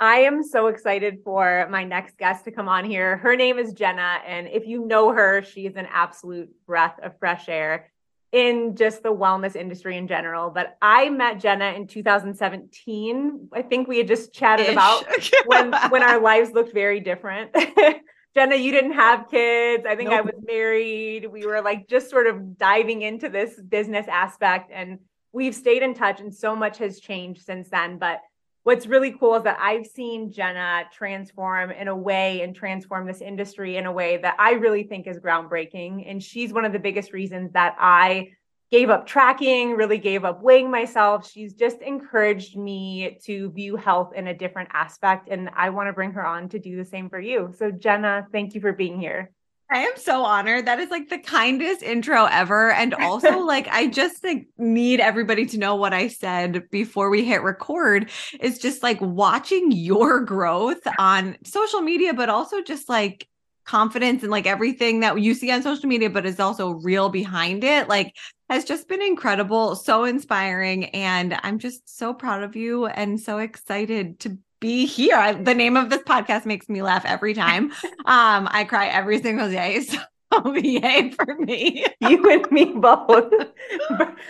I am so excited for my next guest to come on here. Her name is Jenna. And if you know her, she is an absolute breath of fresh air in just the wellness industry in general. But I met Jenna in 2017. I think we had just chatted Ish. about when, when our lives looked very different. Jenna, you didn't have kids. I think nope. I was married. We were like just sort of diving into this business aspect and we've stayed in touch and so much has changed since then. But what's really cool is that I've seen Jenna transform in a way and transform this industry in a way that I really think is groundbreaking. And she's one of the biggest reasons that I gave up tracking, really gave up weighing myself. She's just encouraged me to view health in a different aspect. And I want to bring her on to do the same for you. So, Jenna, thank you for being here. I am so honored. That is like the kindest intro ever. And also, like, I just like need everybody to know what I said before we hit record is just like watching your growth on social media, but also just like confidence and like everything that you see on social media, but is also real behind it. Like, has just been incredible, so inspiring. And I'm just so proud of you and so excited to be here. I, the name of this podcast makes me laugh every time. Um, I cry every single day. So yay for me. you and me both.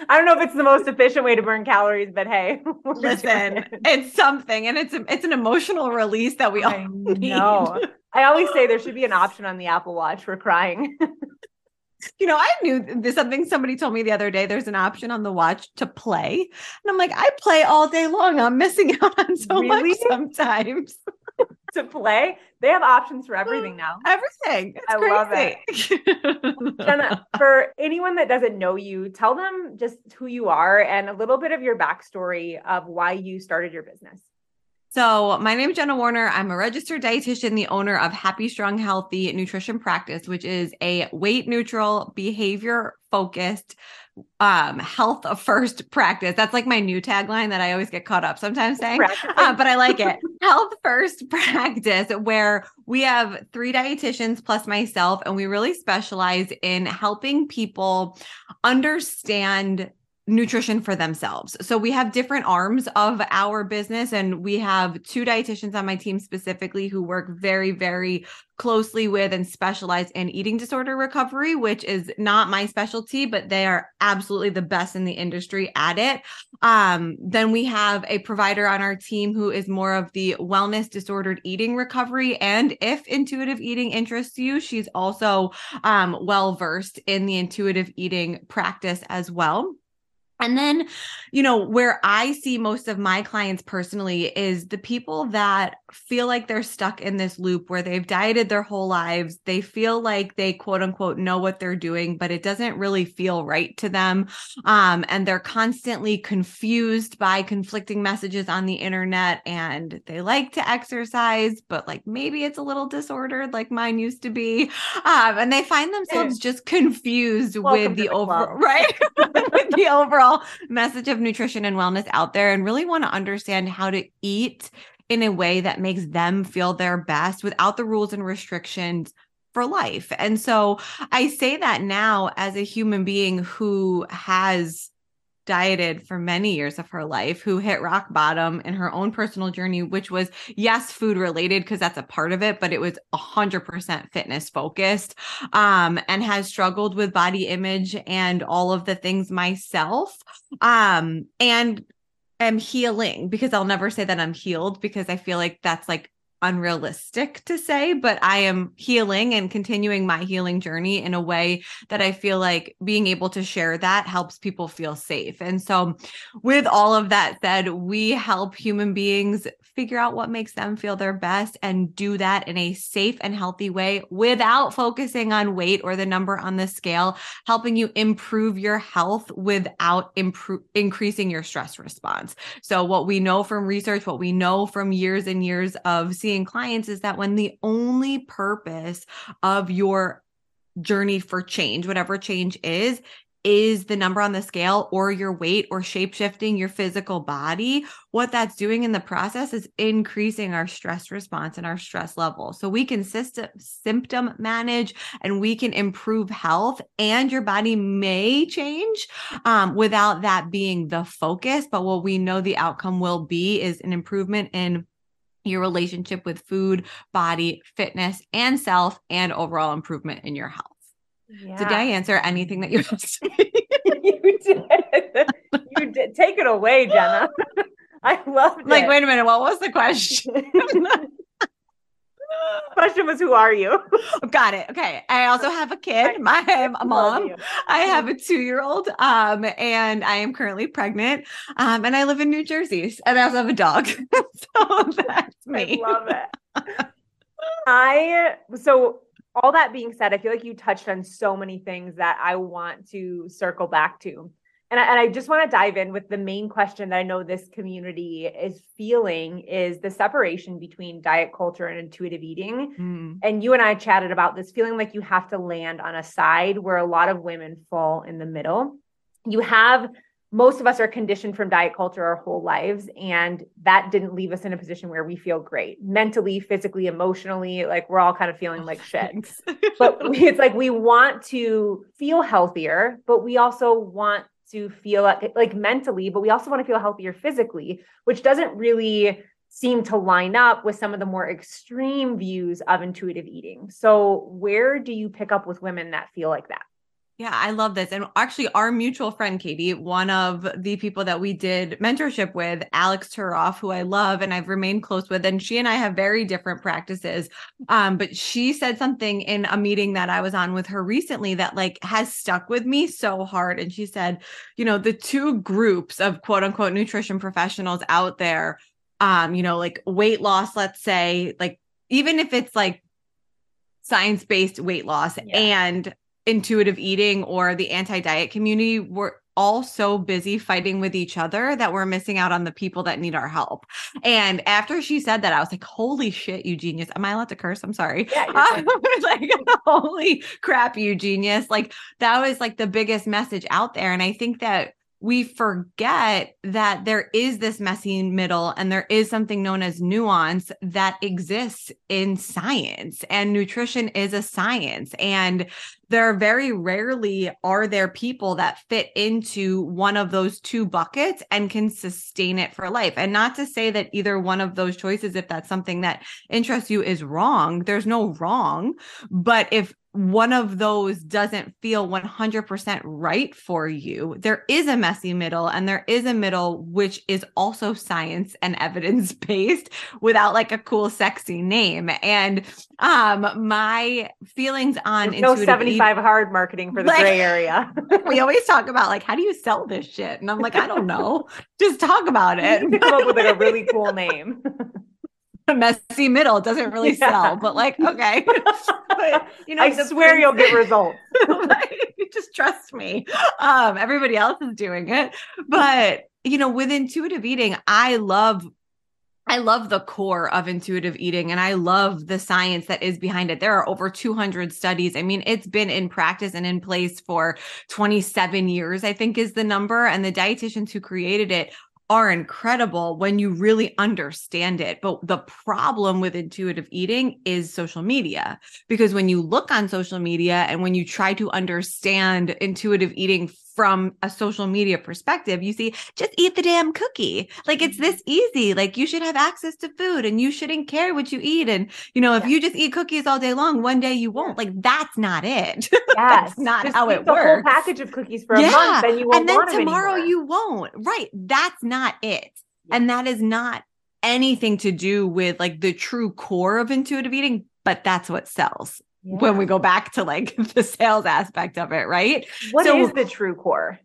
I don't know if it's the most efficient way to burn calories, but hey, listen, it's something, and it's it's an emotional release that we all know. I always say there should be an option on the Apple Watch for crying you know, I knew there's something somebody told me the other day. There's an option on the watch to play. And I'm like, I play all day long. I'm missing out on so really? much sometimes. to play. They have options for everything now. Everything. It's I crazy. love it. Jenna, for anyone that doesn't know you, tell them just who you are and a little bit of your backstory of why you started your business. So, my name is Jenna Werner. I'm a registered dietitian, the owner of Happy Strong Healthy Nutrition Practice, which is a weight neutral, behavior focused um health first practice. That's like my new tagline that i always get caught up sometimes saying uh, but i like it. Health first practice where we have three dietitians plus myself and we really specialize in helping people understand nutrition for themselves. So we have different arms of our business and we have two dietitians on my team specifically who work very very closely with and specialize in eating disorder recovery, which is not my specialty, but they are absolutely the best in the industry at it. Um, then we have a provider on our team who is more of the wellness disordered eating recovery. And if intuitive eating interests you, she's also um, well versed in the intuitive eating practice as well. And then, you know, where I see most of my clients personally is the people that feel like they're stuck in this loop where they've dieted their whole lives. They feel like they quote unquote know what they're doing, but it doesn't really feel right to them. Um, and they're constantly confused by conflicting messages on the internet and they like to exercise, but like maybe it's a little disordered like mine used to be. Um, and they find themselves just confused Welcome with the, the overall, right? with the overall overall message of nutrition and wellness out there and really want to understand how to eat in a way that makes them feel their best without the rules and restrictions for life. And so I say that now as a human being who has dieted for many years of her life, who hit rock bottom in her own personal journey, which was, yes, food related, because that's a part of it, but it was 100% fitness focused, um, and has struggled with body image and all of the things myself. Um, and am healing because I'll never say that I'm healed because I feel like that's like unrealistic to say, but I am healing and continuing my healing journey in a way that I feel like being able to share that helps people feel safe. And so, with all of that said, we help human beings figure out what makes them feel their best and do that in a safe and healthy way without focusing on weight or the number on the scale, helping you improve your health without improve increasing your stress response. So, what we know from research, what we know from years and years of seeing seeing clients is that when the only purpose of your journey for change, whatever change is, is the number on the scale or your weight or shape shifting your physical body, what that's doing in the process is increasing our stress response and our stress level. So we can system, symptom manage and we can improve health, and your body may change um, without that being the focus. But what we know the outcome will be is an improvement in your relationship with food, body, fitness, and self, and overall improvement in your health. Yeah. Did I answer anything that you asked me? you did. You did. Take it away, Jenna. I love it. Like, wait a minute. What was the question? question was who are you? Got it. Okay. I also have a kid. My i am a mom. i have a two-year-old um and i am currently pregnant um and i live in new jersey and i also have a dog. So that's me. i love it. I so all that being said i feel like you touched on so many things that i want to circle back to and I, and I just want to dive in with the main question that I know this community is feeling is the separation between diet culture and intuitive eating. Mm. And you and I chatted about this feeling like you have to land on a side where a lot of women fall in the middle. You have most of us are conditioned from diet culture our whole lives and that didn't leave us in a position where we feel great mentally physically emotionally like we're all kind of feeling like shit but it's like we want to feel healthier but we also want to feel like, like mentally, but we also want to feel healthier physically, which doesn't really seem to line up with some of the more extreme views of intuitive eating. So, where do you pick up with women that feel like that? Yeah, I love this. And actually, our mutual friend, Katie, one of the people that we did mentorship with, Alix Turoff, who I love and I've remained close with, and she and I have very different practices. Um, but she said something in a meeting that I was on with her recently that like has stuck with me so hard. And she said, you know, the two groups of quote unquote nutrition professionals out there, um, you know, like weight loss, let's say, like even if it's like science based weight loss yeah. and intuitive eating or the anti diet community, we're all so busy fighting with each other that we're missing out on the people that need our help. And after she said that, I was like, holy shit, you genius. Am I allowed to curse? I'm sorry. Yeah, I was like, holy crap, you genius. Like that was like the biggest message out there. And I think that we forget that there is this messy middle and there is something known as nuance that exists in science and nutrition is a science. And there very rarely are there people that fit into one of those two buckets and can sustain it for life. And not to say that either one of those choices if that's something that interests you is wrong. There's no wrong. But if one of those doesn't feel 100% right for you, there is a messy middle and there is a middle which is also science and evidence based without like a cool sexy name. And um my feelings on no 75 eat- hard marketing for the like, gray area. we always talk about like how do you sell this shit? And I'm like, I don't know. Just talk about it. Come up with like a really cool name. Messy middle doesn't really yeah. sell, but like, okay. but, you know, I swear you'll get results. just trust me. Um, everybody else is doing it. But, you know, with intuitive eating, I love I love the core of intuitive eating and I love the science that is behind it. There are over 200 studies. I mean, it's been in practice and in place for 27 years, I think is the number. And the dietitians who created it are incredible when you really understand it. But the problem with intuitive eating is social media. Because when you look on social media and when you try to understand intuitive eating from a social media perspective, you see, just eat the damn cookie. Like it's mm-hmm. this easy. Like you should have access to food and you shouldn't care what you eat. And, you know, if yeah. you just eat cookies all day long, one day you won't. Like that's not it. Yes. that's not just how it the works. whole package of cookies for a month and you won't And then tomorrow you won't. Right. That's not it. Yeah. And that is not anything to do with like the true core of intuitive eating, but that's what sells yeah. when we go back to like the sales aspect of it, right? What so, is the true core?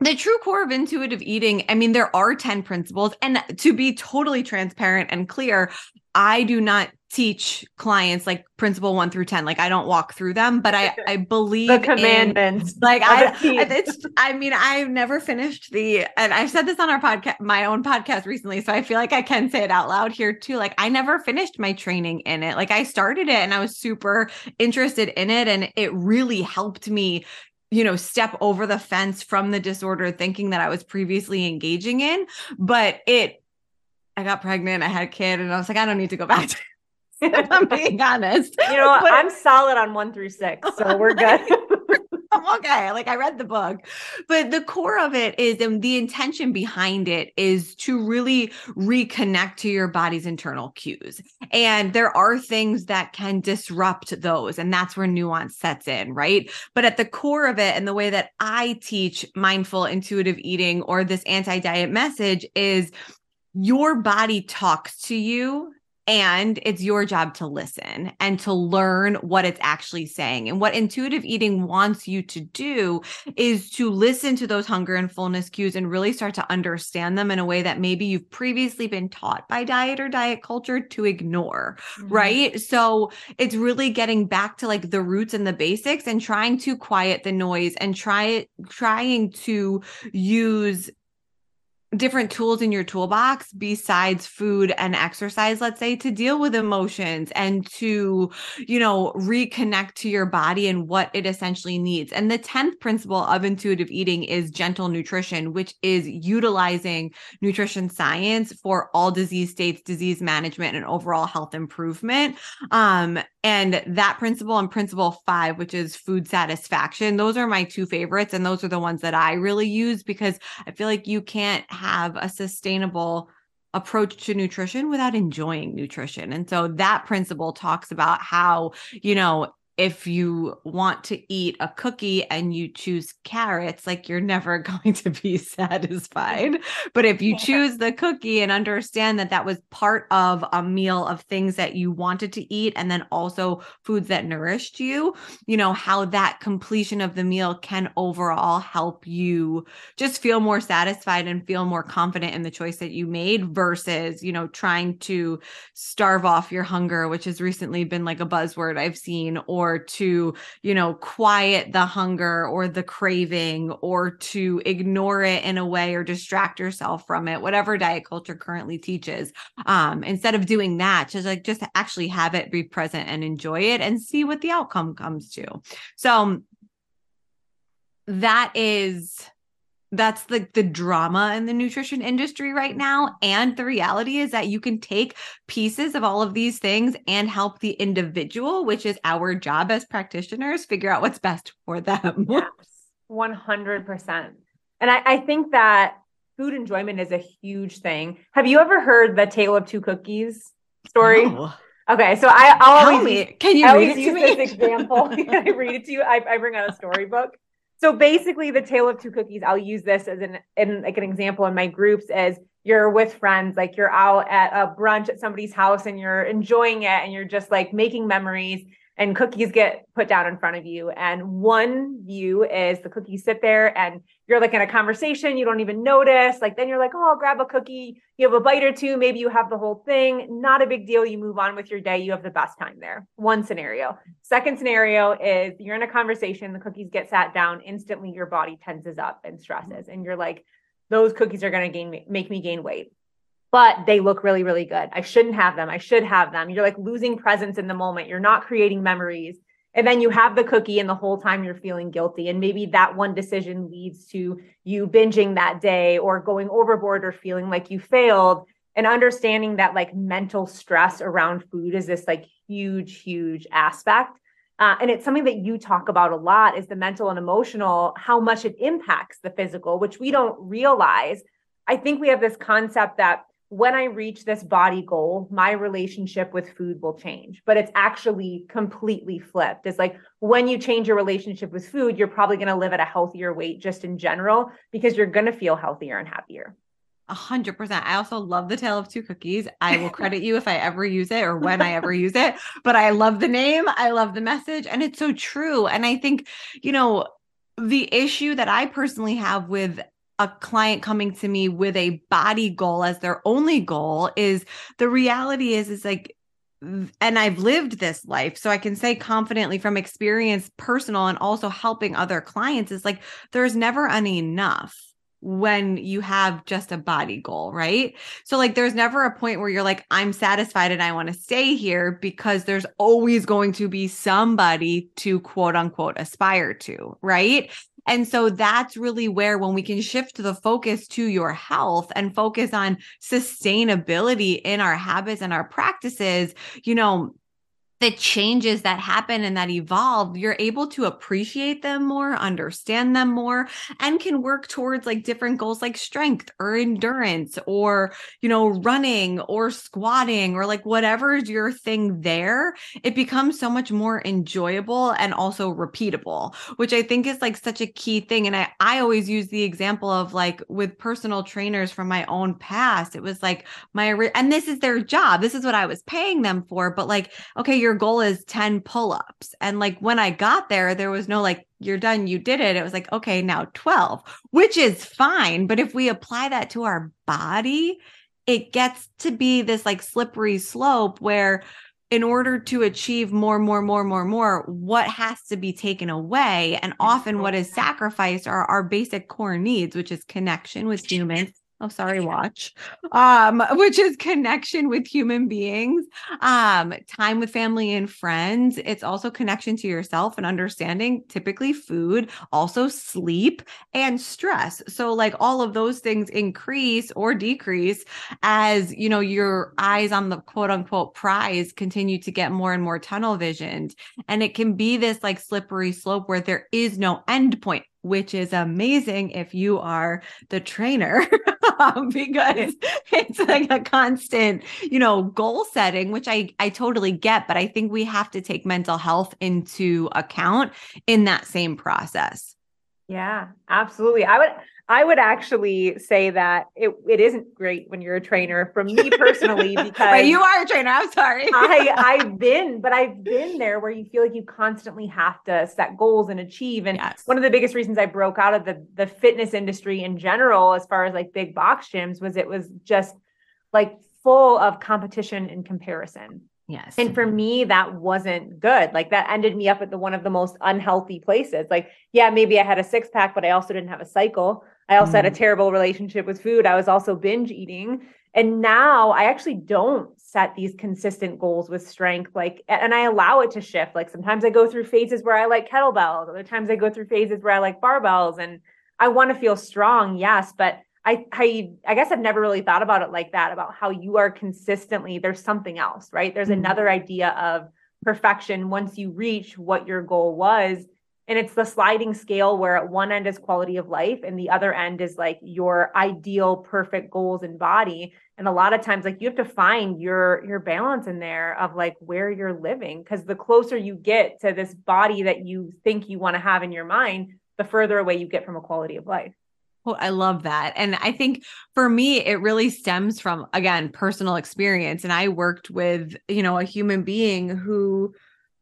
The true core of intuitive eating, I mean, there are 10 principles. And to be totally transparent and clear, I do not teach clients like principle one through 10. Like I don't walk through them, but I, I believe the commandments. In, like I, it's, I mean, I've never finished the, and I've said this on our podcast, my own podcast recently. So I feel like I can say it out loud here too. Like I never finished my training in it. Like I started it and I was super interested in it. And it really helped me you know, step over the fence from the disorder thinking that I was previously engaging in. But it, I got pregnant, I had a kid, and I was like, I don't need to go back to I'm being honest. You know, but, I'm solid on one through six, so we're good. Okay. Like I read the book, but the core of it is, and the intention behind it is to really reconnect to your body's internal cues. And there are things that can disrupt those. And that's where nuance sets in, right? But at the core of it, and the way that I teach mindful intuitive eating or this anti diet message is your body talks to you and it's your job to listen and to learn what it's actually saying. And what intuitive eating wants you to do is to listen to those hunger and fullness cues and really start to understand them in a way that maybe you've previously been taught by diet or diet culture to ignore. Mm-hmm. Right. So it's really getting back to like the roots and the basics and trying to quiet the noise and try it trying to use different tools in your toolbox besides food and exercise let's say to deal with emotions and to you know reconnect to your body and what it essentially needs. And the 10th principle of intuitive eating is gentle nutrition which is utilizing nutrition science for all disease states disease management and overall health improvement. Um and that principle and principle 5 which is food satisfaction those are my two favorites and those are the ones that I really use because I feel like you can't have a sustainable approach to nutrition without enjoying nutrition. And so that principle talks about how, you know, if you want to eat a cookie and you choose carrots, like you're never going to be satisfied. But if you choose the cookie and understand that that was part of a meal of things that you wanted to eat, and then also foods that nourished you, you know, how that completion of the meal can overall help you just feel more satisfied and feel more confident in the choice that you made versus, you know, trying to starve off your hunger, which has recently been like a buzzword I've seen, or or to, you know, quiet the hunger or the craving or to ignore it in a way or distract yourself from it, whatever diet culture currently teaches. Um, instead of doing that, just like just actually have it be present and enjoy it and see what the outcome comes to. So that is that's the the drama in the nutrition industry right now and the reality is that you can take pieces of all of these things and help the individual which is our job as practitioners figure out what's best for them yes 100% and I, I think that food enjoyment is a huge thing have you ever heard the tale of two cookies story no. Okay, so I I'll always me. Can you I read it to use me? this example. I read it to you. I, I bring out a storybook so basically the tale of two cookies i'll use this as an in like an example in my groups as you're with friends like you're out at a brunch at somebody's house and you're enjoying it and you're just like making memories and cookies get put down in front of you. And one view is the cookies sit there and you're like in a conversation, you don't even notice. Like then you're like, oh, I'll grab a cookie. You have a bite or two, maybe you have the whole thing. Not a big deal. You move on with your day. You have the best time there. One scenario. Second scenario is you're in a conversation, the cookies get sat down, instantly your body tenses up and stresses. And you're like, those cookies are going to gain make me gain weight but they look really, really good. I shouldn't have them. I should have them. You're like losing presence in the moment. You're not creating memories. And then you have the cookie and the whole time you're feeling guilty. And maybe that one decision leads to you binging that day or going overboard or feeling like you failed. And understanding that like mental stress around food is this like huge huge aspect. Uh, and it's something that you talk about a lot is the mental and emotional how much it impacts the physical which we don't realize. I think we have this concept that when I reach this body goal, my relationship with food will change. But it's actually completely flipped. It's like when you change your relationship with food, you're probably going to live at a healthier weight just in general because you're going to feel healthier and happier. A hundred percent. I also love the tale of two cookies. I will credit you if I ever use it or when I ever use it. But I love the name. I love the message. And it's so true. And I think, you know, the issue that I personally have with a client coming to me with a body goal as their only goal is the reality is is like and I've lived this life so I can say confidently from experience personal and also helping other clients is like there's never an enough when you have just a body goal, right? So, like, there's never a point where you're like, I'm satisfied and I want to stay here because there's always going to be somebody to quote unquote aspire to, right? And so that's really where, when we can shift the focus to your health and focus on sustainability in our habits and our practices, you know, the changes that happen and that evolve, you're able to appreciate them more, understand them more, and can work towards like different goals like strength or endurance or, you know, running or squatting or like whatever is your thing there. It becomes so much more enjoyable and also repeatable, which I think is like such a key thing. And I, I always use the example of like with personal trainers from my own past, it was like my, and this is their job. This is what I was paying them for. But like, okay, your goal is 10 pull-ups. And like when i got there there was no like you're done you did it. It was like okay now 12 which is fine. But if we apply that to our body it gets to be this like slippery slope where in order to achieve more more more more more what has to be taken away? And often what is sacrificed are our basic core needs which is connection with humans oh sorry watch. Um which is connection with human beings um time with family and friends. It's also connection to yourself and understanding typically food also sleep and stress. So like all of those things increase or decrease as you know your eyes on the quote unquote prize continue to get more and more tunnel visioned. And it can be this like slippery slope where there is no end point which is amazing if you are the trainer um, because it's like a constant, you know, goal setting, which I I totally get, but I think we have to take mental health into account in that same process. Yeah, absolutely. I would I would actually say that it, it isn't great when you're a trainer from me personally because Wait, you are a trainer. I'm sorry. I, I've been, but I've been there where you feel like you constantly have to set goals and achieve. And yes. one of the biggest reasons I broke out of the the fitness industry in general, as far as like big box gyms, was it was just like full of competition and comparison. Yes. And for me, that wasn't good. Like that ended me up at the one of the most unhealthy places. Like, yeah, maybe I had a six pack, but I also didn't have a cycle. I also mm. had a mm. terrible relationship with food. I was also binge eating. And now I actually don't set these consistent goals with strength. Like, and I allow it to shift. Like sometimes I go through phases where I like kettlebells, other times I go through phases where I like barbells and I want to feel strong. Yes. But I, I I guess I've never really thought about it like that about how you are consistently there's something else, right? There's mm-hmm. another idea of perfection once you reach what your goal was. And it's the sliding scale where at one end is quality of life and the other end is like your ideal perfect goals and body. And a lot of times like you have to find your your balance in there of like where you're living because the closer you get to this body that you think you want to have in your mind, the further away you get from a quality of life. Well, I love that. And I think for me, it really stems from, again, personal experience. And I worked with, you know, a human being who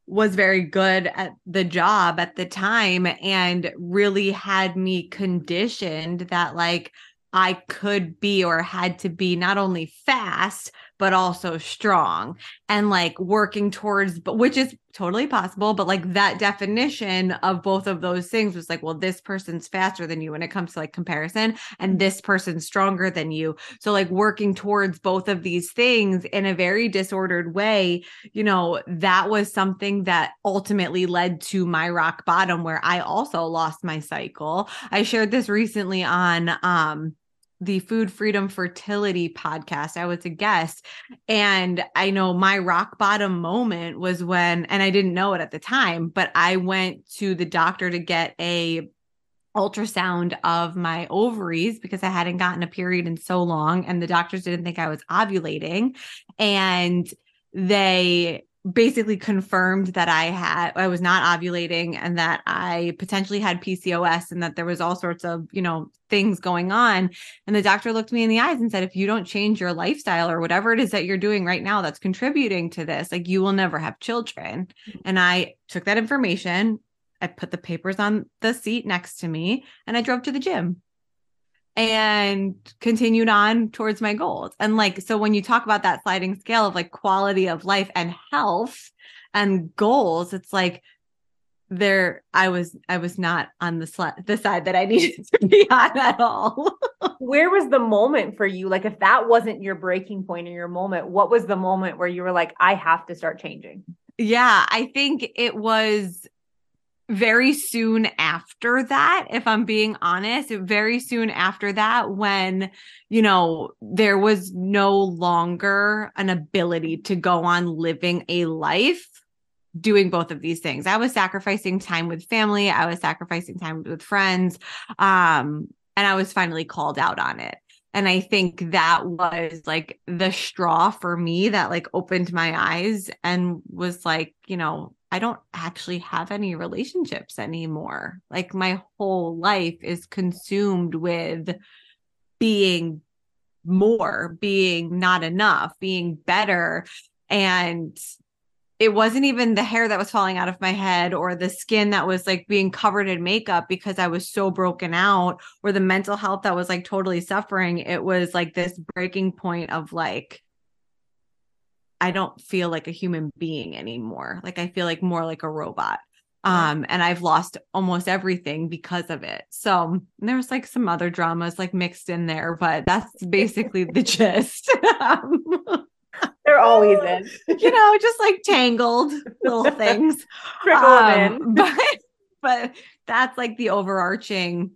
was very good at the job at the time and really had me conditioned that, like, I could be or had to be not only fast, but also strong and like working towards which is totally possible but like that definition of both of those things was like well this person's faster than you when it comes to like comparison and this person's stronger than you. So like working towards both of these things in a very disordered way you know that was something that ultimately led to my rock bottom where i also lost my cycle. I shared this recently on um the Food Freedom Fertility podcast. I was a guest. And I know my rock bottom moment was when, and I didn't know it at the time, but I went to the doctor to get a ultrasound of my ovaries because I hadn't gotten a period in so long and the doctors didn't think I was ovulating and they basically confirmed that I had I was not ovulating and that I potentially had PCOS and that there was all sorts of, you know, things going on. And the doctor looked me in the eyes and said if you don't change your lifestyle or whatever it is that you're doing right now that's contributing to this, like you will never have children. Mm-hmm. And I took that information, I put the papers on the seat next to me and I drove to the gym and continued on towards my goals. And like, so when you talk about that sliding scale of like quality of life and health and goals, it's like there I was I was not on the the side that I needed to be on at all. where was the moment for you? Like if that wasn't your breaking point or your moment, what was the moment where you were like I have to start changing? Yeah, I think it was very soon after that, if I'm being honest, very soon after that, when, you know, there was no longer an ability to go on living a life doing both of these things. I was sacrificing time with family, I was sacrificing time with friends. Um, and I was finally called out on it. And I think that was like the straw for me that like opened my eyes and was like, you know, I don't actually have any relationships anymore. Like my whole life is consumed with being more, being not enough, being better. And it wasn't even the hair that was falling out of my head or the skin that was like being covered in makeup because I was so broken out or the mental health that was like totally suffering. It was like this breaking point of like, I don't feel like a human being anymore. Like I feel like more like a robot. Um, and I've lost almost everything because of it. So there's like some other dramas like mixed in there, but that's basically the gist. there always is. you know, just like tangled little things. um, but but that's like the overarching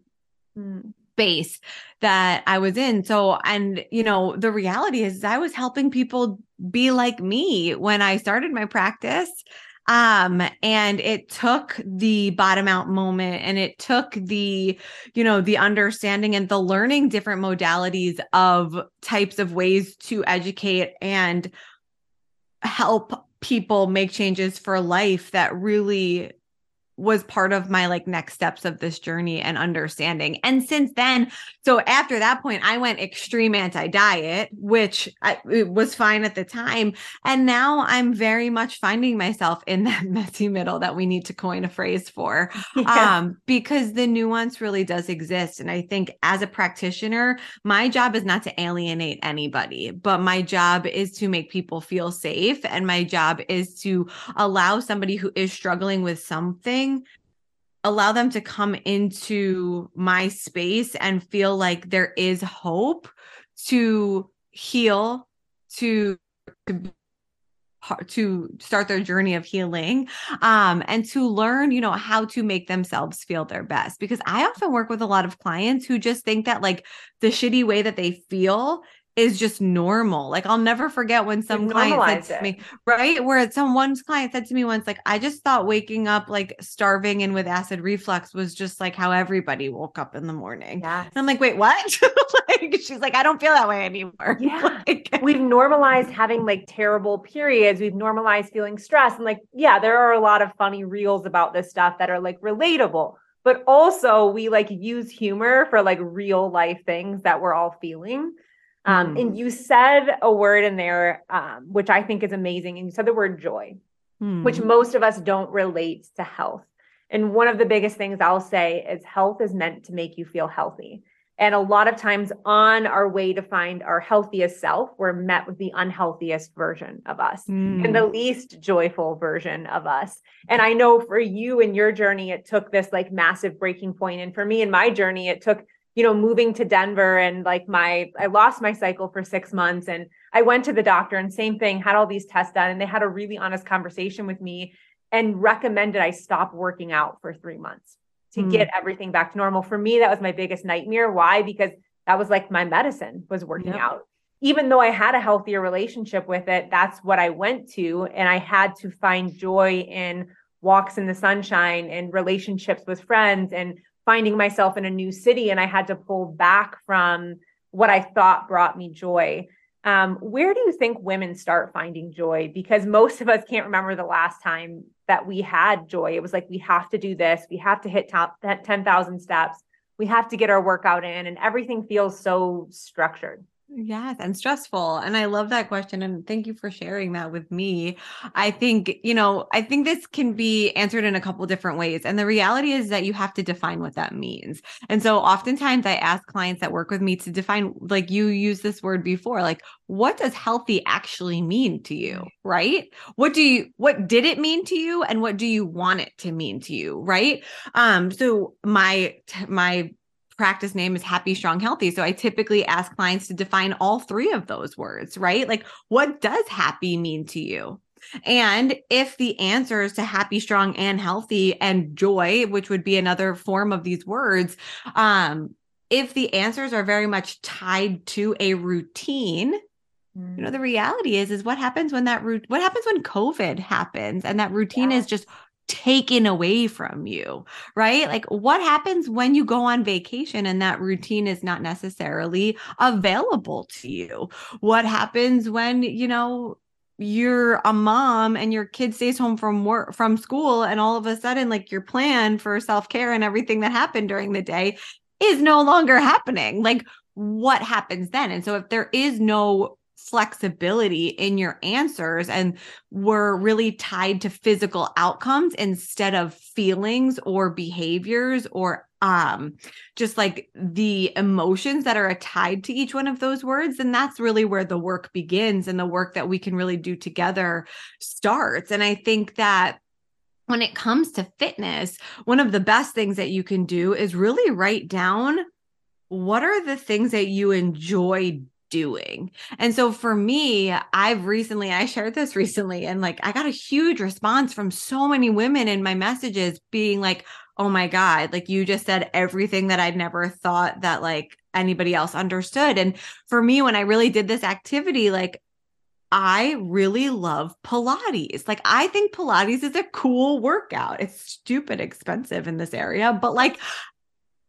mm space that I was in. So, and you know, the reality is I was helping people be like me when I started my practice. Um, and it took the bottom out moment and it took the, you know, the understanding and the learning different modalities of types of ways to educate and help people make changes for life that really was part of my like next steps of this journey and understanding. And since then, so after that point, I went extreme anti diet, which I, was fine at the time. And now I'm very much finding myself in that messy middle that we need to coin a phrase for, yeah. um, because the nuance really does exist. And I think as a practitioner, my job is not to alienate anybody, but my job is to make people feel safe. And my job is to allow somebody who is struggling with something allow them to come into my space and feel like there is hope to heal to to start their journey of healing um, and to learn you know how to make themselves feel their best. Because i often work with a lot of clients who just think that like the shitty way that they feel is just normal. Like I'll never forget when some client said to me, right? Where some client said to me once, like, I just thought waking up like starving and with acid reflux was just like how everybody woke up in the morning. Yeah. And I'm like, wait, what? like she's like, I don't feel that way anymore. Yeah. like, We've normalized having like terrible periods. We've normalized feeling stressed. And like, yeah, there are a lot of funny reels about this stuff that are like relatable. But also we like use humor for like real life things that we're all feeling. Um, mm. And you said a word in there, um, which I think is amazing. And you said the word joy, mm. which most of us don't relate to health. And one of the biggest things I'll say is health is meant to make you feel healthy. And a lot of times on our way to find our healthiest self, we're met with the unhealthiest version of us mm. and the least joyful version of us. And I know for you in your journey, it took this like massive breaking point. And for me in my journey, it took, you know, moving to Denver and like my, I lost my cycle for six months and I went to the doctor and same thing, had all these tests done. And they had a really honest conversation with me and recommended I stop working out for three months to mm. get everything back to normal. For me, that was my biggest nightmare. Why? Because that was like my medicine was working yep. out. Even though I had a healthier relationship with it, that's what I went to. And I had to find joy in walks in the sunshine and relationships with friends and finding myself in a new city. And I had to pull back from what I thought brought me joy. Um, where do you think women start finding joy? Because most of us can't remember the last time that we had joy. It was like, we have to do this, we have to hit top 10,000 steps, we have to get our workout in, and everything feels so structured. Yes, and stressful. And I love that question. And thank you for sharing that with me. I think, you know, I think this can be answered in a couple different ways. And the reality is that you have to define what that means. And so oftentimes I ask clients that work with me to define, like you use this word before, like, what does healthy actually mean to you? Right? What do you, what did it mean to you? And what do you want it to mean to you? Right. Um, so my, my, practice name is happy, strong, healthy. So I typically ask clients to define all three of those words, right? Like, what does happy mean to you? And if the answers to happy, strong, and healthy and joy, which would be another form of these words, um, if the answers are very much tied to a routine, you know the reality is is what happens when that root what happens when covid happens and that routine yeah. is just taken away from you, right? Like what happens when you go on vacation and that routine is not necessarily available to you? What happens when, you know, you're a mom and your kid stays home from work from school and all of a sudden like your plan for self-care and everything that happened during the day is no longer happening. Like what happens then? And so if there is no flexibility in your answers and were really tied to physical outcomes instead of feelings or behaviors or um just like the emotions that are tied to each one of those words and that's really where the work begins and the work that we can really do together starts. And i think that when it comes to fitness one of the best things that you can do is really write down what are the things that you enjoy doing. And so for me, I've recently, I shared this recently, and like I got a huge response from so many women in my messages being like, oh my God, like you just said everything that I'd never thought that like anybody else understood. And for me, when I really did this activity, like I really love Pilates. Like, I think Pilates is a cool workout. It's stupid expensive in this area, but like,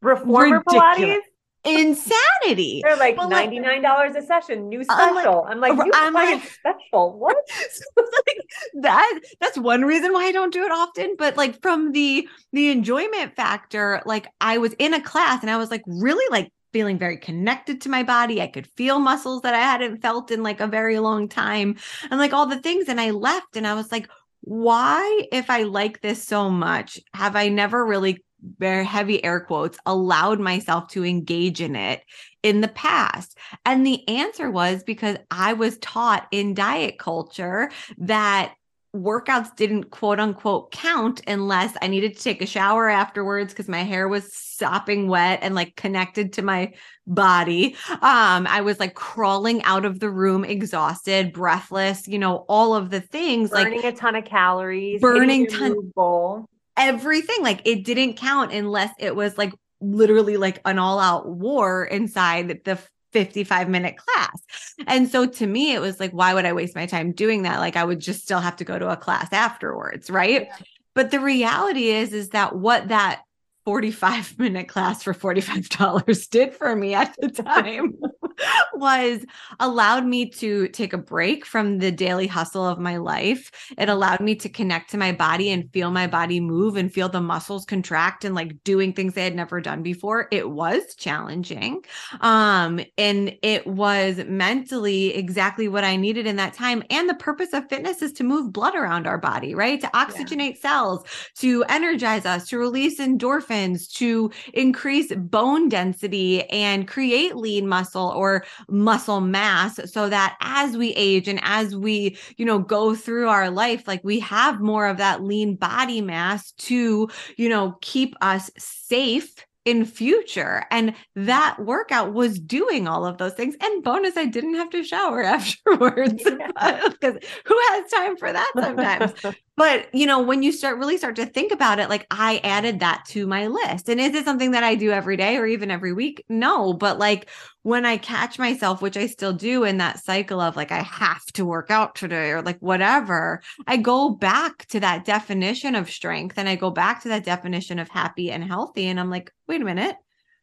reformer ridiculous. Pilates insanity. They're like ninety nine dollars a session, new special. I'm like, I'm like, I'm like special. What? like, that that's one reason why I don't do it often. But like from the the enjoyment factor, like I was in a class and I was like really like feeling very connected to my body. I could feel muscles that I hadn't felt in like a very long time, and like all the things. And I left and I was like, why, if I like this so much, have I never really very heavy air quotes allowed myself to engage in it in the past and the answer was because i was taught in diet culture that workouts didn't quote unquote count unless I needed to take a shower afterwards because my hair was sopping wet and like connected to my body. Um, I was like crawling out of the room, exhausted, breathless, you know, all of the things burning like burning a ton of calories, burning ton bowl everything. Like it didn't count unless it was like literally like an all out war inside the 55 minute class. And so to me, it was like, why would I waste my time doing that? Like I would just still have to go to a class afterwards. Right. Yeah. But the reality is, is that what that 45 minute class for $45 did for me at the time was allowed me to take a break from the daily hustle of my life. It allowed me to connect to my body and feel my body move and feel the muscles contract and like doing things I had never done before. It was challenging. Um, and it was mentally exactly what I needed in that time. And the purpose of fitness is to move blood around our body, right? To oxygenate yeah. cells, to energize us, to release endorphins, to increase bone density and create lean muscle or muscle mass so that as we age and as we, you know, go through our life, like we have more of that lean body mass to, you know, keep us safe in future. And that workout was doing all of those things. And bonus i didn't have to shower afterwards because who has time for that sometimes? But you know when you start really start to think about it like i added that to my list. And is it something that i do every day or even every week? No. But like when i catch myself which i still do in that cycle of like i have to work out today or like whatever i go back to that definition of strength and i go back to that definition of happy and healthy and i'm like wait a minute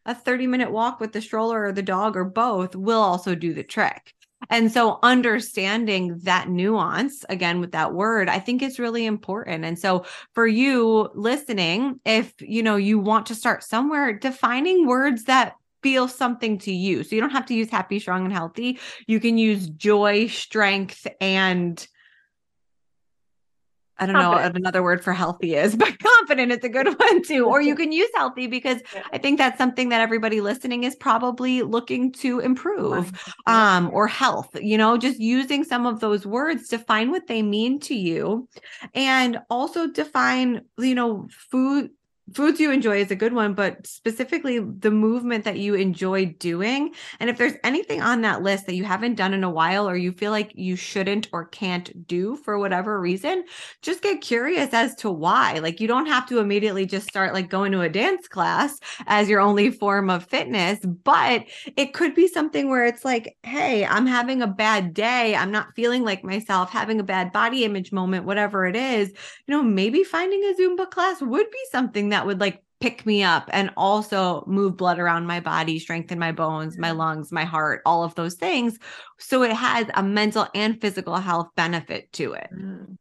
a 30 minute walk with the stroller or the dog or both will also do the trick and so understanding that nuance again with that word, I think is really important. And so for you listening, if you know you want to start somewhere, defining words that feel something to you. So you don't have to use happy, strong, and healthy. You can use joy, strength, and I don't confident. know what another word for healthy is, but confident is a good one too. Or you can use healthy because. I think that's something that everybody listening is probably looking to improve um, or health, you know, just using some of those words to find what they mean to you and also define, you know, food foods you enjoy is a good one, but specifically the movement that you enjoy doing. And if there's anything on that list that you haven't done in a while or you feel like you shouldn't or can't do for whatever reason, just get curious as to why. Like you don't have to immediately just start like going to a dance class as your only form of fitness, but it could be something where it's like, hey, I'm having a bad day. I'm not feeling like myself, having a bad body image moment, whatever it is. You know, maybe finding a Zumba class would be something that would like pick me up and also move blood around my body, strengthen my bones, my lungs, my heart, all of those things. So it has a mental and physical health benefit to it. Mm.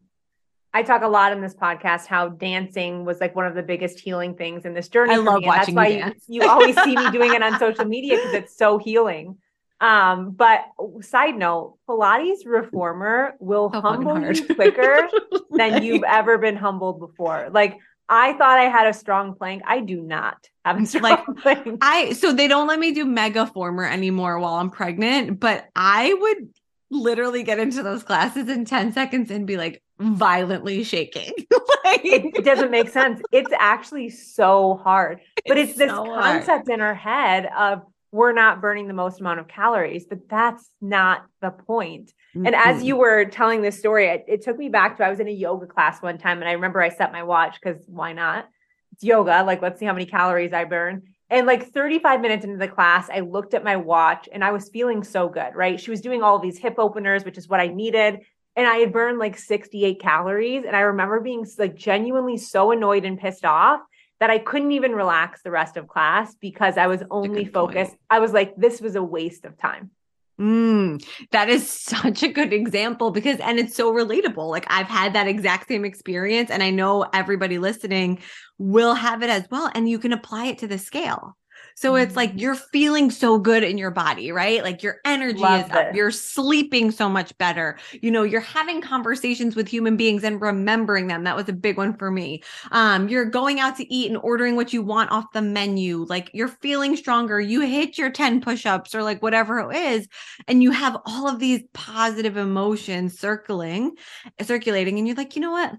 I talk a lot in this podcast how dancing was like one of the biggest healing things in this journey. I love me, watching that's why you, you, always see me doing it on social media because it's so healing. Um, but side note, Pilates reformer will so humble you quicker than you've ever been humbled before. Like I thought I had a strong plank. I do not have a strong like, plank. I so they don't let me do Megaformer anymore while I'm pregnant, but I would literally get into those classes in 10 seconds and be like violently shaking. like, it, doesn't make sense. It's actually so hard. But it's, it's this so concept hard. in our head of we're not burning the most amount of calories, but that's not the point. Mm-hmm. And as you were telling this story, it, it, took me back to I was in a yoga class one time and I remember I set my watch because why not? It's yoga. Like, let's see how many calories I burn. And like 35 minutes into the class, I looked at my watch and I was feeling so good, right? She was doing all these hip openers, which is what I needed. And I had burned like 68 calories. And I remember being like genuinely so annoyed and pissed off that I couldn't even relax the rest of class because I was only focused. Point. I was like, this was a waste of time. Mm, that is such a good example because, and it's so relatable. Like, I've had that exact same experience, and I know everybody listening will have it as well. And you can apply it to the scale. So it's like mm-hmm. you're feeling so good in your body, right? Like your energy Love is up. You're sleeping so much better. You know, you're having conversations with human beings and remembering them. That was a big one for me. Um, you're going out to eat and ordering what you want off the menu. Like you're feeling stronger. You hit your 10 push-ups or like whatever it is. And you have all of these positive emotions circling, circulating. And you're like, you know what?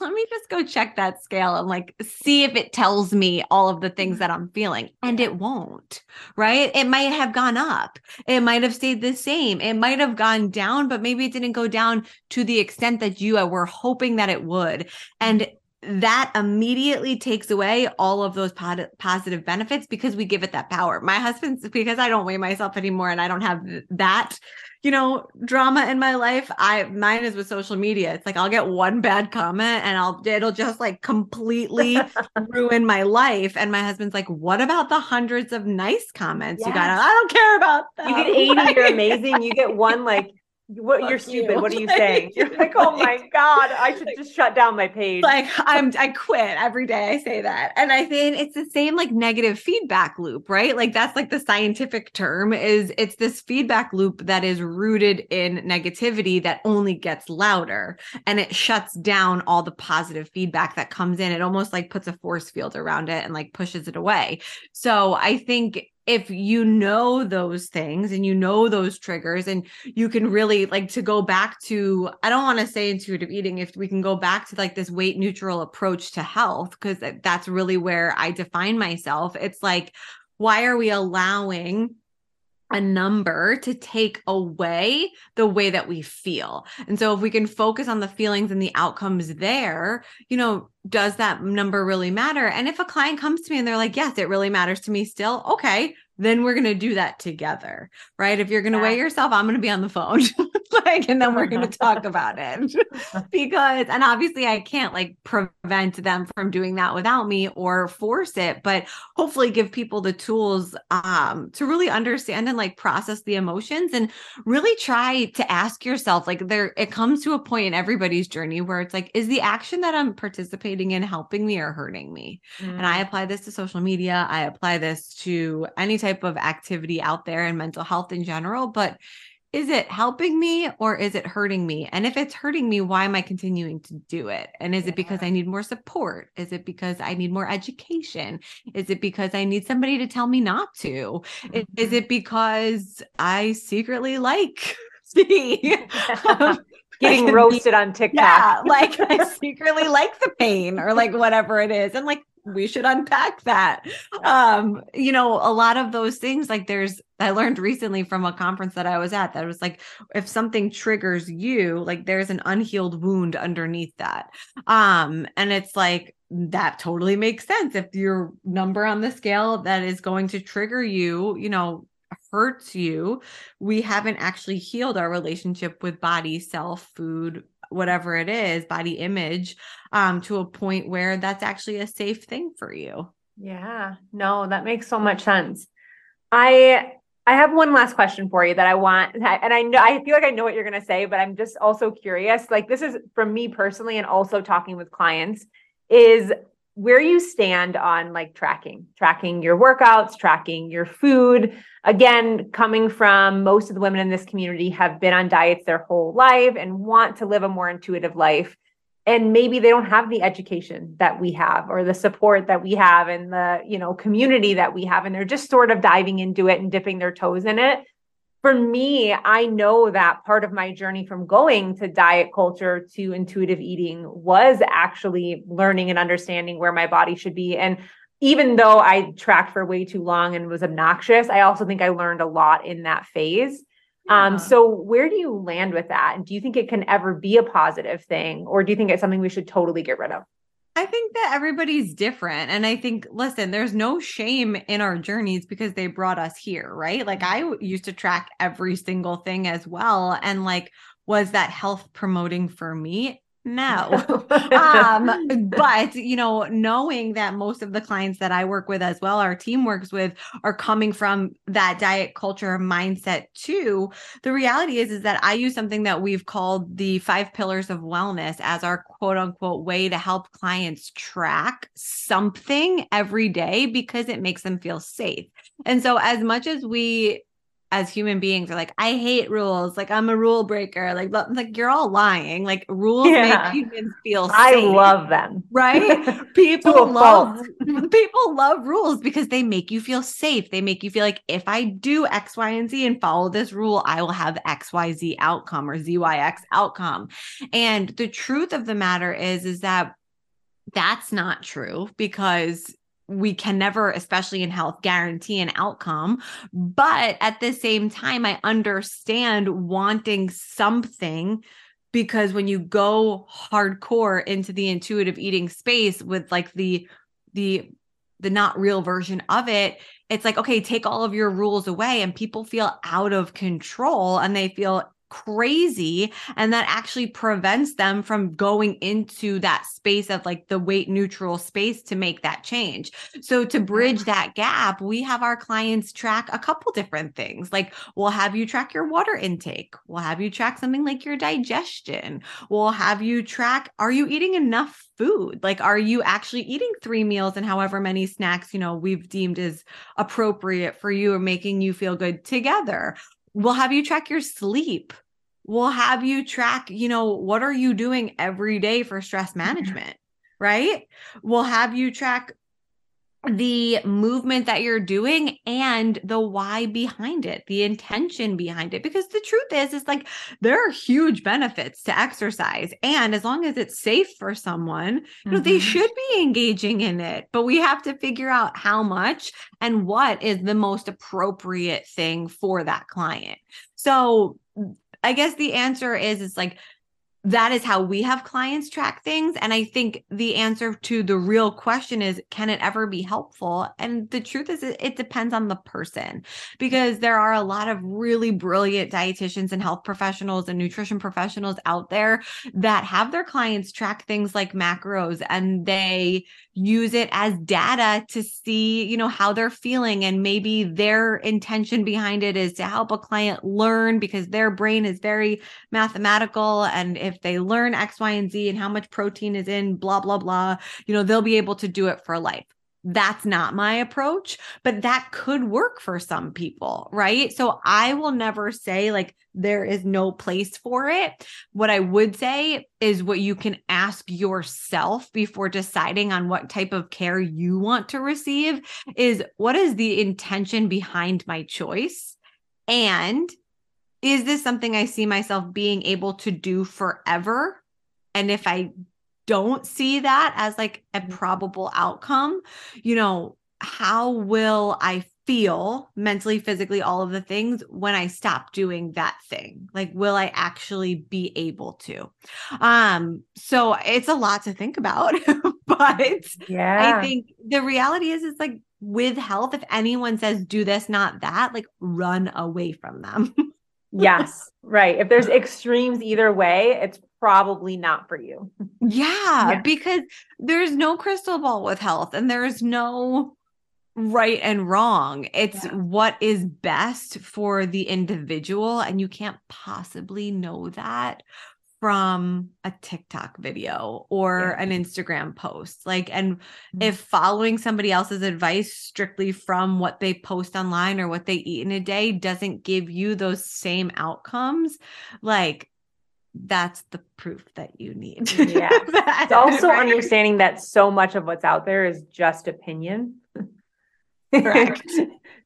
Let me just go check that scale and like see if it tells me all of the things mm-hmm. that I'm feeling. And it won't, right? It might have gone up. It might have stayed the same. It might have gone down, but maybe it didn't go down to the extent that you were hoping that it would. And that immediately takes away all of those pod- positive benefits because we give it that power. My husband's because I don't weigh myself anymore and I don't have that, you know, drama in my life. I mine is with social media. It's like I'll get one bad comment and I'll it'll just like completely ruin my life. And my husband's like, "What about the hundreds of nice comments yes. you got? I don't care about that." You get 80, you're amazing. You get one like what Fuck you're stupid. You. What are you saying? You're like, oh my God, I should just shut down my page. Like I'm I quit every day I say that. And I think it's the same like negative feedback loop, right? Like that's like the scientific term is it's this feedback loop that is rooted in negativity that only gets louder and it shuts down all the positive feedback that comes in. It almost like puts a force field around it and like pushes it away. So I think if you know those things and you know those triggers and you can really like to go back to i don't want to say intuitive eating if we can go back to like this weight neutral approach to health because that's really where i define myself. It's like why are we allowing a number to take away the way that we feel. And so if we can focus on the feelings and the outcomes there, you know, does that number really matter? And if a client comes to me and they're like, yes, it really matters to me still, okay, then we're going to do that together, right? If you're going to yeah. weigh yourself, I'm going to be on the phone, like, and then we're going to talk about it because, and obviously I can't like prevent them from doing that without me or force it, but hopefully give people the tools um, to really understand and like process the emotions and really try to ask yourself, like, there, it comes to a point in everybody's journey where it's like, is the action that I'm participating in helping me or hurting me? Mm. And I mm. apply this to social media. I apply this to any type of activity out there and mental health in general, but is it helping me or is it hurting me? And if it's hurting me, why am I continuing to do it? And is yeah. it because I need more support? Is it because I need more education? Is it because I need somebody to tell me not to? Mm-hmm. Is it because I secretly like the getting roasted on TikTok? Yeah, like I secretly like the pain or like whatever it is. And like we should unpack that. Um, you know, a lot of those things, like there's, I learned recently from a conference that I was at that was like, if something triggers you, like there's an unhealed wound underneath that. Um, and it's like, that totally makes sense. If your number on the scale that is going to trigger you, you know, hurts you, we haven't actually healed our relationship with body, self, food, whatever it is, body image, um, to a point where that's actually a safe thing for you. Yeah, no, that makes so much sense. I I have one last question for you that I want, and I know I feel like I know what you're going to say, but I'm just also curious. Like this is from me personally, and also talking with clients, is where you stand on like tracking, tracking your workouts, tracking your food. Again, coming from most of the women in this community have been on diets their whole life and want to live a more intuitive life. And maybe they don't have the education that we have or the support that we have and the, you know, community that we have. And they're just sort of diving into it and dipping their toes in it for me, I know that part of my journey from going to diet culture to intuitive eating was actually learning and understanding where my body should be. And even though I tracked for way too long and was obnoxious, I also think I learned a lot in that phase. Um, yeah. Um, so where do you land with that? And do you think it can ever be a positive thing, or do you think it's something we should totally get rid of? I think that everybody's different. And I think, listen, there's no shame in our journeys because they brought us here, right? Like mm-hmm. I used to track every single thing as well. And like, was that health promoting for me? No. um, but you know, knowing that most of the clients that I work with as well, our team works with, are coming from that diet culture mindset too. The reality is, is that I use something that we've called the five pillars of wellness as our quote unquote way to help clients track something every day because it makes them feel safe. And so as much as we as human beings are like, I hate rules. Like I'm a rule breaker. Like, like you're all lying. Like rules yeah. make humans feel. Safe, I love them. Right? People love people love rules because they make you feel safe. They make you feel like if I do X, Y, and Z and follow this rule, I will have X, Y, Z outcome or ZYX outcome. And the truth of the matter is, is that that's not true because we can never, especially in health, guarantee an outcome. But at the same time, I understand wanting something because when you go hardcore into the intuitive eating space with like the the the not real version of it it's like okay take all of your rules away and people feel out of control and they feel crazy and that actually prevents them from going into that space of like the weight neutral space to make that change. So to bridge that gap, we have our clients track a couple different things. Like we'll have you track your water intake. We'll have you track something like your digestion. We'll have you track are you eating enough food? Like are you actually eating 3 meals and however many snacks, you know, we've deemed is appropriate for you or making you feel good together? We'll have you track your sleep. We'll have you track, you know, what are you doing every day for stress management, right? We'll have you track the movement that you're doing and the why behind it, the intention behind it. Because the truth is, is like there are huge benefits to exercise. And as long as it's safe for someone, you know, mm-hmm. they should be engaging in it. But we have to figure out how much and what is the most appropriate thing for that client. So I guess the answer is, it's like that is how we have clients track things. And I think the answer to the real question is can it ever be helpful? And the truth is, it depends on the person because there are a lot of really brilliant dietitians and health professionals and nutrition professionals out there that have their clients track things like macros and they use it as data to see, you know, how they're feeling. And maybe their intention behind it is to help a client learn because their brain is very mathematical. And if they learn X, Y, and Z and how much protein is in blah, blah, blah, you know, they'll be able to do it for life that's not my approach, but that could work for some people, right? So I will never say like there is no place for it. What I would say is what you can ask yourself before deciding on what type of care you want to receive is what is the intention behind my choice? And is this something I see myself being able to do forever? And if I don't see that as like a mm-hmm. probable outcome, you know, how will I feel mentally, physically, all of the things when I stop doing that thing? Like, will I actually be able to? Um, so it's a lot to think about, but yeah, I think the reality is, it's like with health, if anyone says do this, not that, like run away from them. yes, right. If there's extremes either way, it's probably not for you. Yeah, yeah, because there's no crystal ball with health and there's no right and wrong. It's yeah. what is best for the individual. And you can't possibly know that from a TikTok video or yeah. an Instagram post. Like, and mm-hmm. if following somebody else's advice strictly from what they post online or what they eat in a day doesn't give you those same outcomes, like that's the proof that you need. Yeah. it's also right? understanding that so much of what's out there is just opinion. Correct.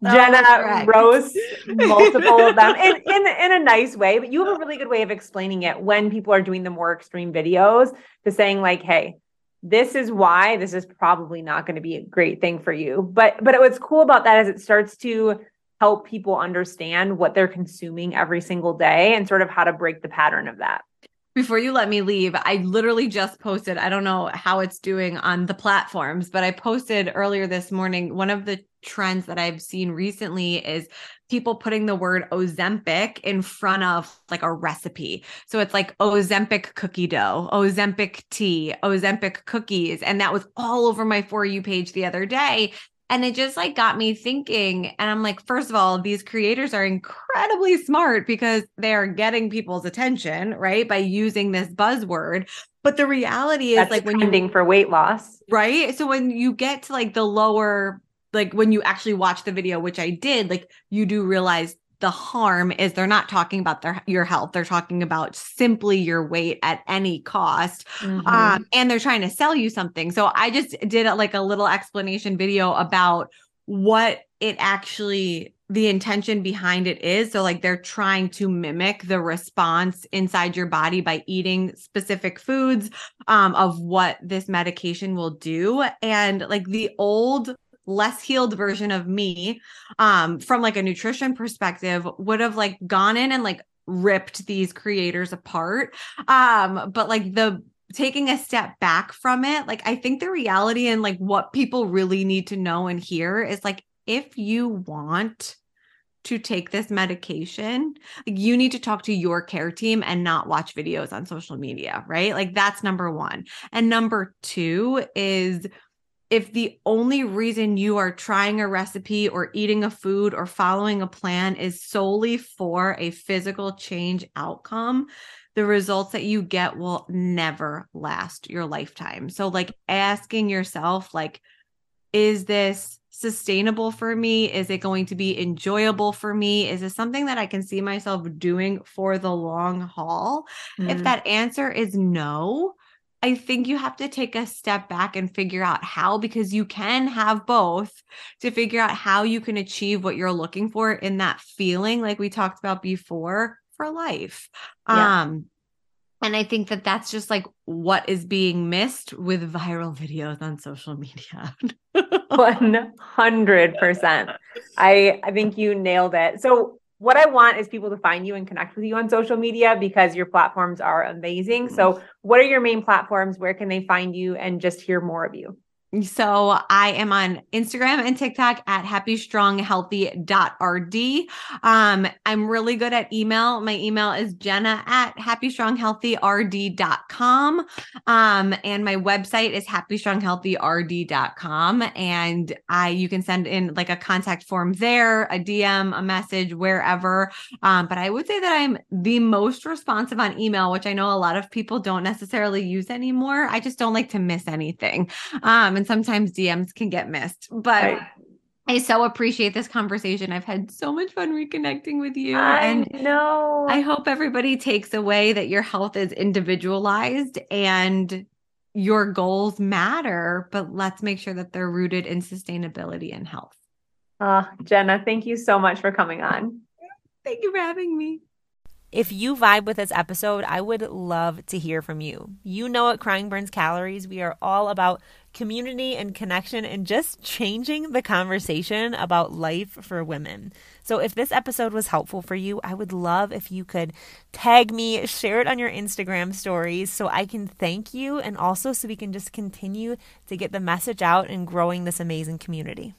Oh, Jenna correct. roasts multiple of them in, in, in a nice way, but you have a really good way of explaining it when people are doing the more extreme videos to saying like, hey, this is why this is probably not going to be a great thing for you. But but what's cool about that is it starts to help people understand what they're consuming every single day and sort of how to break the pattern of that. Before you let me leave, I literally just posted, I don't know how it's doing on the platforms, but I posted earlier this morning. One of the trends that I've seen recently is people putting the word Ozempic in front of like a recipe. So it's like Ozempic cookie dough, Ozempic tea, Ozempic cookies. And that was all over my For You page the other day. And it just like got me thinking. And I'm like, first of all, these creators are incredibly smart because they're getting people's attention, right? By using this buzzword. But the reality is That's like when you're for weight loss. Right. So when you get to like the lower like when you actually watch the video, which I did, like you do realize the harm is they're not talking about their your health. They're talking about simply your weight at any cost mm-hmm. um, and they're trying to sell you something. So i just did a, like a little explanation video about what it actually the intention behind it is. So like they're trying to mimic the response inside your body by eating specific foods um, of what this medication will do. And like the old less healed version of me um from like a nutrition perspective would have like gone in and like ripped these creators apart. Um, but like the taking a step back from it, like I think the reality and like what people really need to know and hear is like if you want to take this medication, like you need to talk to your care team and not watch videos on social media, right? Like that's number 1. And number 2 is if the only reason you are trying a recipe or eating a food or following a plan is solely for a physical change outcome, the results that you get will never last your lifetime. So like asking yourself like is this sustainable for me? Is it going to be enjoyable for me? Is this something that I can see myself doing for the long haul? Mm. If that answer is no, I think you have to take a step back and figure out how, because you can have both to figure out how you can achieve what you're looking for in that feeling, like we talked about before, for life. Yeah. Um, and I think that that's just like what is being missed with viral videos on social media. 100%. I I think you nailed it. So what I want is people to find you and connect with you on social media because your platforms are amazing. So, what are your main platforms? Where can they find you and just hear more of you? So I am on Instagram and TikTok at happystronghealthy.rd. Um, I'm really good at email. My email is jenna at happystronghealthyrd.com. Um, and my website is happystronghealthyrd.com. And I, you can send in like a contact form there, a DM, a message, wherever. Um, but I would say that I'm the most responsive on email, which I know a lot of people don't necessarily use anymore. I just don't like to miss anything. Um, and sometimes DMs can get missed. But right. I so appreciate this conversation. I've had so much fun reconnecting with you. I and know. I hope everybody takes away that your health is individualized and your goals matter, but let's make sure that they're rooted in sustainability and health. Uh, Jenna, thank you so much for coming on. Thank you for having me. If you vibe with this episode, I would love to hear from you. You know, at Crying Burns Calories, we are all about community and connection and just changing the conversation about life for women. So, if this episode was helpful for you, I would love if you could tag me, share it on your Instagram stories so I can thank you and also so we can just continue to get the message out and growing this amazing community.